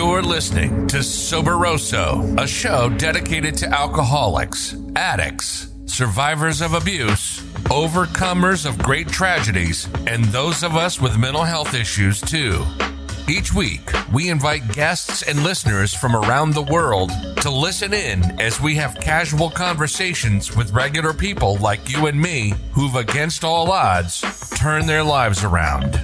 You're listening to Soberoso, a show dedicated to alcoholics, addicts, survivors of abuse, overcomers of great tragedies, and those of us with mental health issues too. Each week, we invite guests and listeners from around the world to listen in as we have casual conversations with regular people like you and me who've, against all odds, turned their lives around.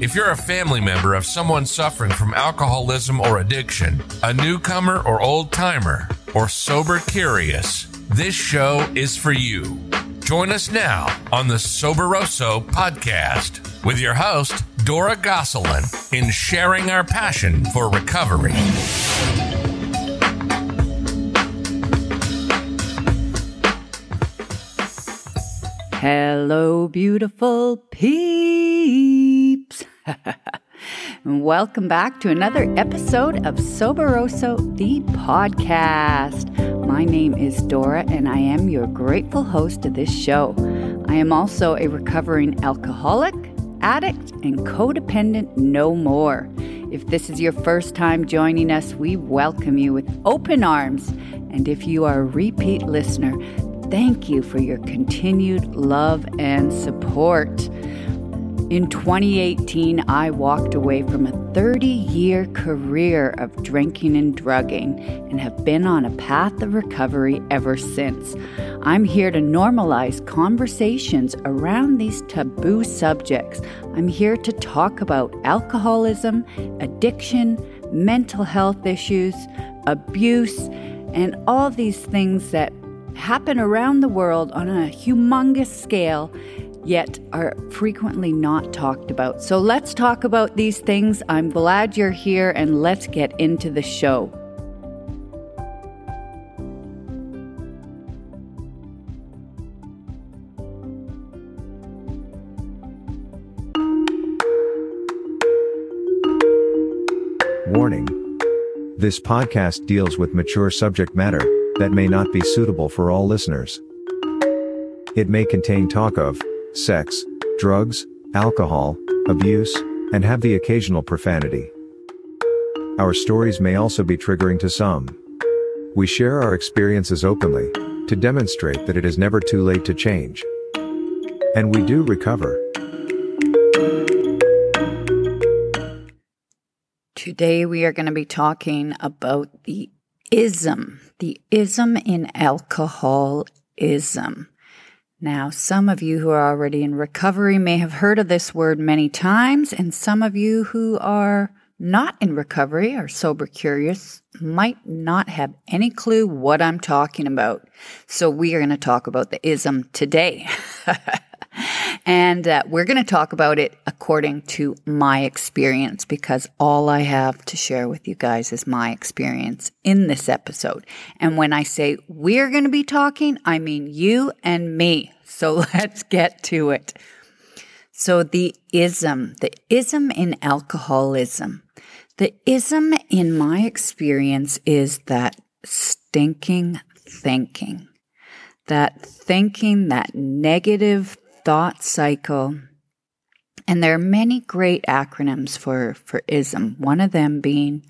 If you're a family member of someone suffering from alcoholism or addiction, a newcomer or old timer, or sober curious, this show is for you. Join us now on the Soberoso podcast with your host, Dora Gosselin, in sharing our passion for recovery. Hello, beautiful peeps. Welcome back to another episode of Soberoso, the podcast. My name is Dora, and I am your grateful host of this show. I am also a recovering alcoholic, addict, and codependent no more. If this is your first time joining us, we welcome you with open arms. And if you are a repeat listener, thank you for your continued love and support. In 2018, I walked away from a 30 year career of drinking and drugging and have been on a path of recovery ever since. I'm here to normalize conversations around these taboo subjects. I'm here to talk about alcoholism, addiction, mental health issues, abuse, and all these things that happen around the world on a humongous scale yet are frequently not talked about. So let's talk about these things. I'm glad you're here and let's get into the show. Warning. This podcast deals with mature subject matter that may not be suitable for all listeners. It may contain talk of sex, drugs, alcohol, abuse, and have the occasional profanity. Our stories may also be triggering to some. We share our experiences openly to demonstrate that it is never too late to change. And we do recover. Today we are going to be talking about the ism, the ism in alcoholism. Now, some of you who are already in recovery may have heard of this word many times, and some of you who are not in recovery or sober curious might not have any clue what I'm talking about. So, we are going to talk about the ism today. and uh, we're going to talk about it according to my experience because all I have to share with you guys is my experience in this episode. And when I say we're going to be talking, I mean you and me. So let's get to it. So the ism, the ism in alcoholism. The ism in my experience is that stinking thinking. That thinking, that negative thought cycle. And there are many great acronyms for, for ism, one of them being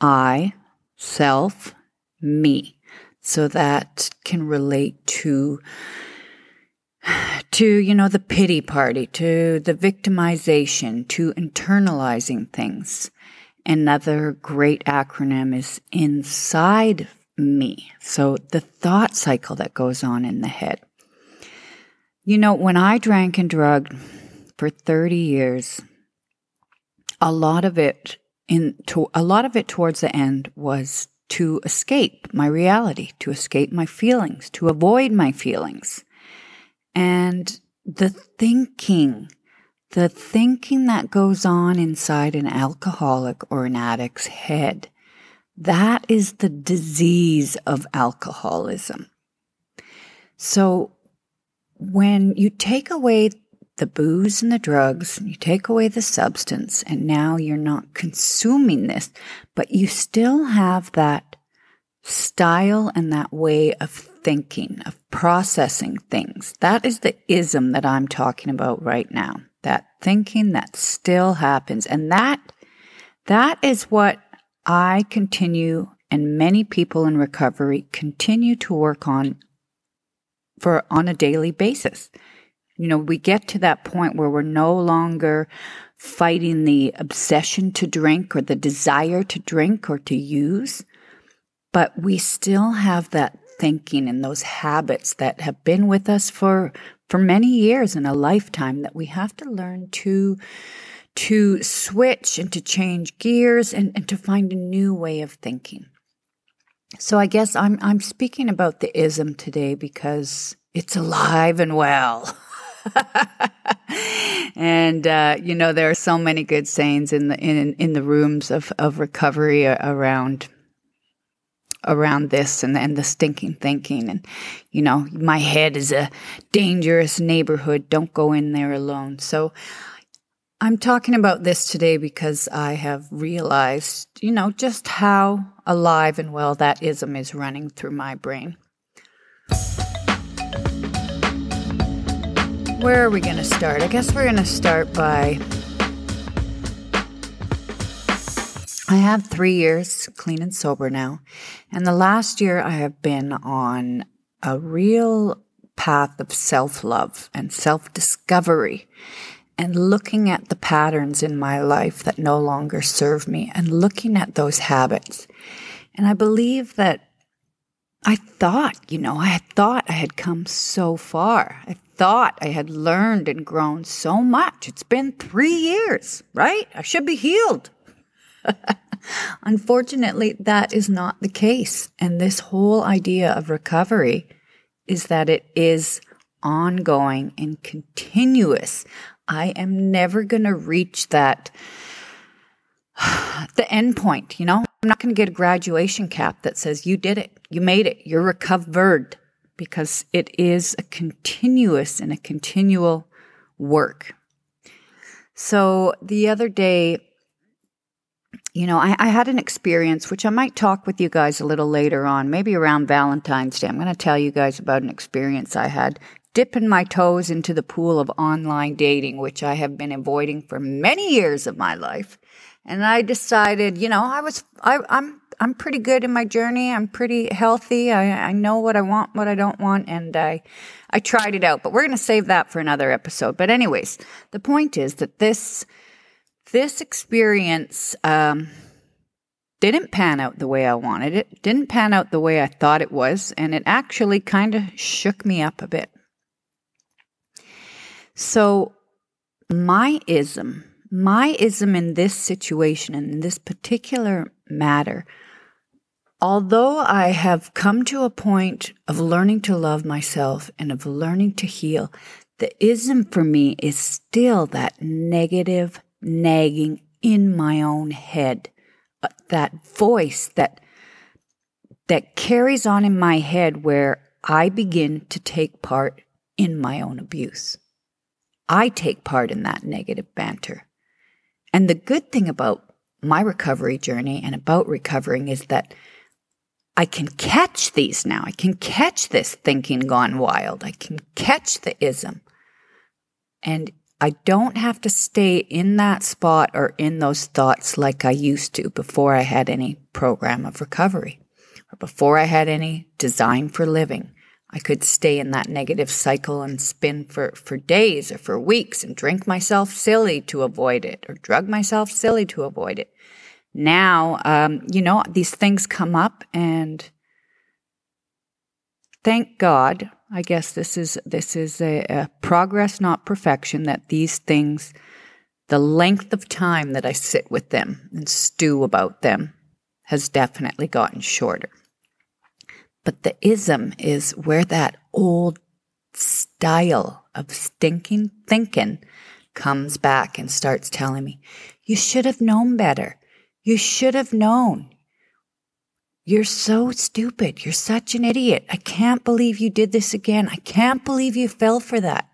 I, self, me. So that can relate to to you know the pity party to the victimization to internalizing things another great acronym is inside me so the thought cycle that goes on in the head you know, when I drank and drugged for 30 years, a lot of it in to, a lot of it towards the end was to escape my reality, to escape my feelings, to avoid my feelings. And the thinking, the thinking that goes on inside an alcoholic or an addict's head, that is the disease of alcoholism. So when you take away the booze and the drugs, you take away the substance, and now you're not consuming this, but you still have that style and that way of thinking, of processing things. That is the ism that I'm talking about right now. That thinking that still happens. And that, that is what I continue and many people in recovery continue to work on for on a daily basis. You know, we get to that point where we're no longer fighting the obsession to drink or the desire to drink or to use, but we still have that thinking and those habits that have been with us for for many years in a lifetime that we have to learn to to switch and to change gears and, and to find a new way of thinking. So I guess I'm I'm speaking about the ism today because it's alive and well. and uh, you know there are so many good sayings in the in in the rooms of of recovery around around this and and the stinking thinking. And you know my head is a dangerous neighborhood. Don't go in there alone. So I'm talking about this today because I have realized, you know, just how alive and well that ism is running through my brain. Where are we going to start? I guess we're going to start by. I have three years clean and sober now. And the last year I have been on a real path of self love and self discovery and looking at the patterns in my life that no longer serve me and looking at those habits. And I believe that I thought, you know, I had thought I had come so far. I thought I had learned and grown so much. It's been three years, right? I should be healed. Unfortunately, that is not the case. And this whole idea of recovery is that it is ongoing and continuous. I am never going to reach that the end point, you know? I'm not going to get a graduation cap that says you did it, you made it, you're recovered because it is a continuous and a continual work. So the other day, you know, I, I, had an experience which I might talk with you guys a little later on, maybe around Valentine's Day. I'm going to tell you guys about an experience I had dipping my toes into the pool of online dating, which I have been avoiding for many years of my life. And I decided, you know, I was, I, I'm, I'm pretty good in my journey. I'm pretty healthy. I, I know what I want, what I don't want, and I, I tried it out. But we're going to save that for another episode. But anyways, the point is that this, this experience, um, didn't pan out the way I wanted it, didn't pan out the way I thought it was, and it actually kind of shook me up a bit. So, my ism, my ism in this situation, and in this particular matter, although I have come to a point of learning to love myself and of learning to heal, the ism for me is still that negative nagging in my own head, uh, that voice that that carries on in my head where I begin to take part in my own abuse. I take part in that negative banter. And the good thing about my recovery journey and about recovering is that I can catch these now. I can catch this thinking gone wild. I can catch the ism. And I don't have to stay in that spot or in those thoughts like I used to before I had any program of recovery or before I had any design for living. I could stay in that negative cycle and spin for, for days or for weeks and drink myself silly to avoid it or drug myself silly to avoid it. Now, um, you know, these things come up and thank God, I guess this is, this is a, a progress, not perfection, that these things, the length of time that I sit with them and stew about them has definitely gotten shorter. But the ism is where that old style of stinking thinking comes back and starts telling me, you should have known better. You should have known. You're so stupid. You're such an idiot. I can't believe you did this again. I can't believe you fell for that.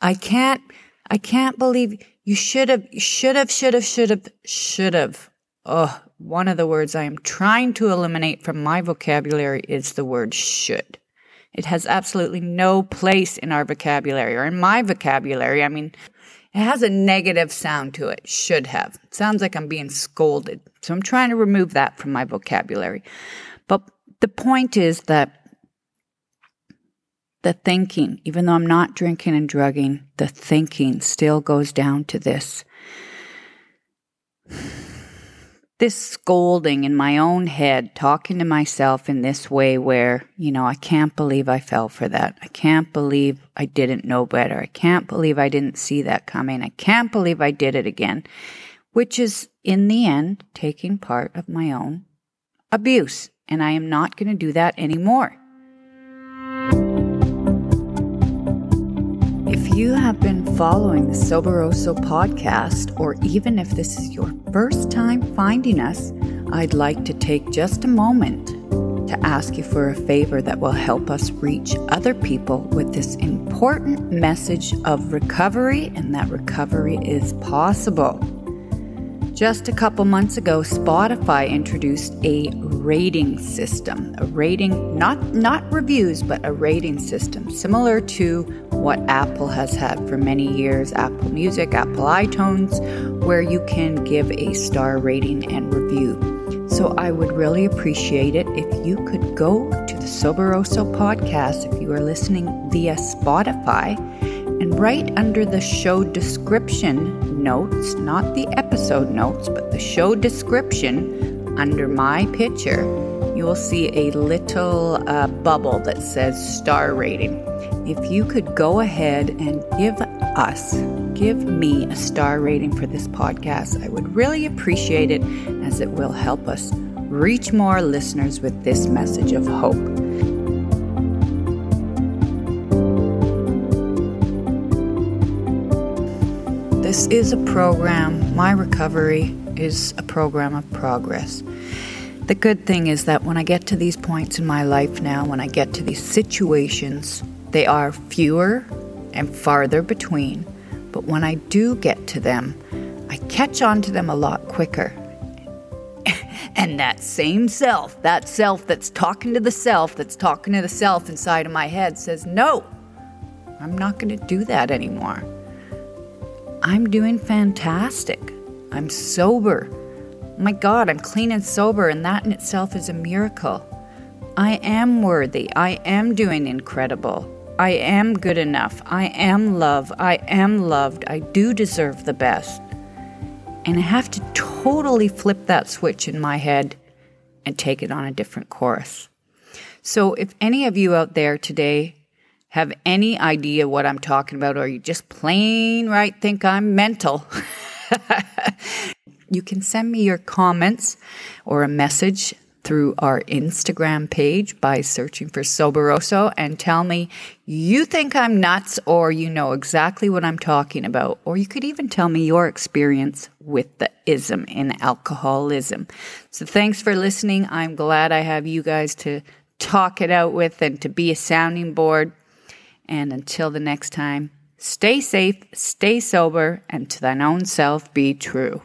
I can't, I can't believe you should have, should have, should have, should have, should have. Oh, one of the words I am trying to eliminate from my vocabulary is the word should. It has absolutely no place in our vocabulary or in my vocabulary. I mean, It has a negative sound to it, should have. It sounds like I'm being scolded. So I'm trying to remove that from my vocabulary. But the point is that the thinking, even though I'm not drinking and drugging, the thinking still goes down to this. This scolding in my own head, talking to myself in this way where, you know, I can't believe I fell for that. I can't believe I didn't know better. I can't believe I didn't see that coming. I can't believe I did it again, which is in the end taking part of my own abuse. And I am not going to do that anymore. If you have been following the Soberoso podcast, or even if this is your first time finding us, I'd like to take just a moment to ask you for a favor that will help us reach other people with this important message of recovery and that recovery is possible. Just a couple months ago, Spotify introduced a rating system. A rating, not, not reviews, but a rating system, similar to what Apple has had for many years Apple Music, Apple iTunes, where you can give a star rating and review. So I would really appreciate it if you could go to the Soberoso podcast if you are listening via Spotify and right under the show description notes, not the episode notes, but the show description under my picture, you will see a little uh, bubble that says star rating. If you could go ahead and give us, give me a star rating for this podcast, I would really appreciate it as it will help us reach more listeners with this message of hope. This is a program, my recovery is a program of progress. The good thing is that when I get to these points in my life now, when I get to these situations, they are fewer and farther between. But when I do get to them, I catch on to them a lot quicker. and that same self, that self that's talking to the self, that's talking to the self inside of my head, says, No, I'm not going to do that anymore. I'm doing fantastic. I'm sober. My God, I'm clean and sober, and that in itself is a miracle. I am worthy. I am doing incredible. I am good enough. I am love. I am loved. I do deserve the best. And I have to totally flip that switch in my head and take it on a different course. So, if any of you out there today have any idea what I'm talking about, or you just plain right think I'm mental, you can send me your comments or a message through our Instagram page by searching for Soberoso and tell me you think I'm nuts or you know exactly what I'm talking about. Or you could even tell me your experience with the ism in alcoholism. So thanks for listening. I'm glad I have you guys to talk it out with and to be a sounding board. And until the next time, stay safe, stay sober, and to thine own self be true.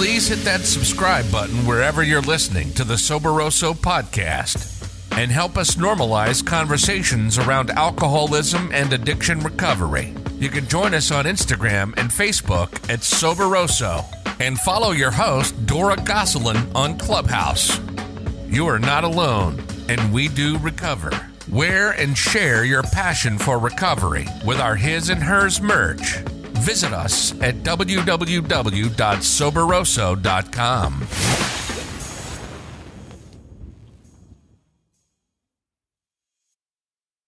Please hit that subscribe button wherever you're listening to the Soberoso podcast and help us normalize conversations around alcoholism and addiction recovery. You can join us on Instagram and Facebook at Soberoso and follow your host, Dora Gosselin, on Clubhouse. You are not alone, and we do recover. Wear and share your passion for recovery with our His and Hers merch. Visit us at www.soberoso.com.